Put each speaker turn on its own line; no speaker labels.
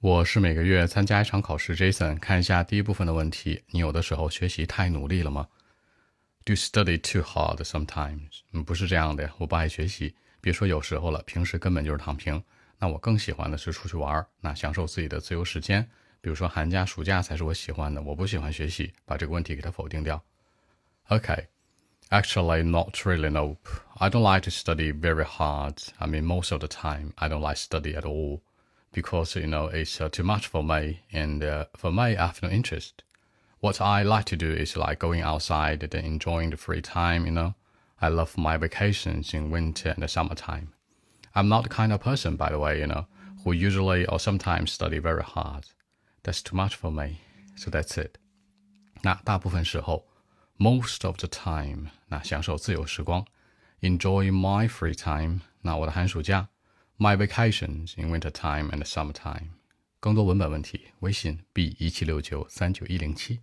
我是每个月参加一场考试，Jason，看一下第一部分的问题。你有的时候学习太努力了吗？Do study too hard sometimes？嗯，不是这样的呀，我不爱学习。别说有时候了，平时根本就是躺平。那我更喜欢的是出去玩，那享受自己的自由时间。比如说寒假、暑假才是我喜欢的。我不喜欢学习，把这个问题给它否定掉。Okay，actually not really nope. I don't like to study very hard. I mean most of the time I don't like study at all. because you know it's uh, too much for me and uh, for me I have no interest. What I like to do is like going outside and enjoying the free time. You know, I love my vacations in winter and the summertime. I'm not the kind of person, by the way, you know, who usually or sometimes study very hard. That's too much for me. So that's it. 那大部分时候，most of the time，那享受自由时光，enjoy my free time，那我的寒暑假。 my vacations in winter time and summertime。更多文本问题，微信 b 一七六九三九一零七。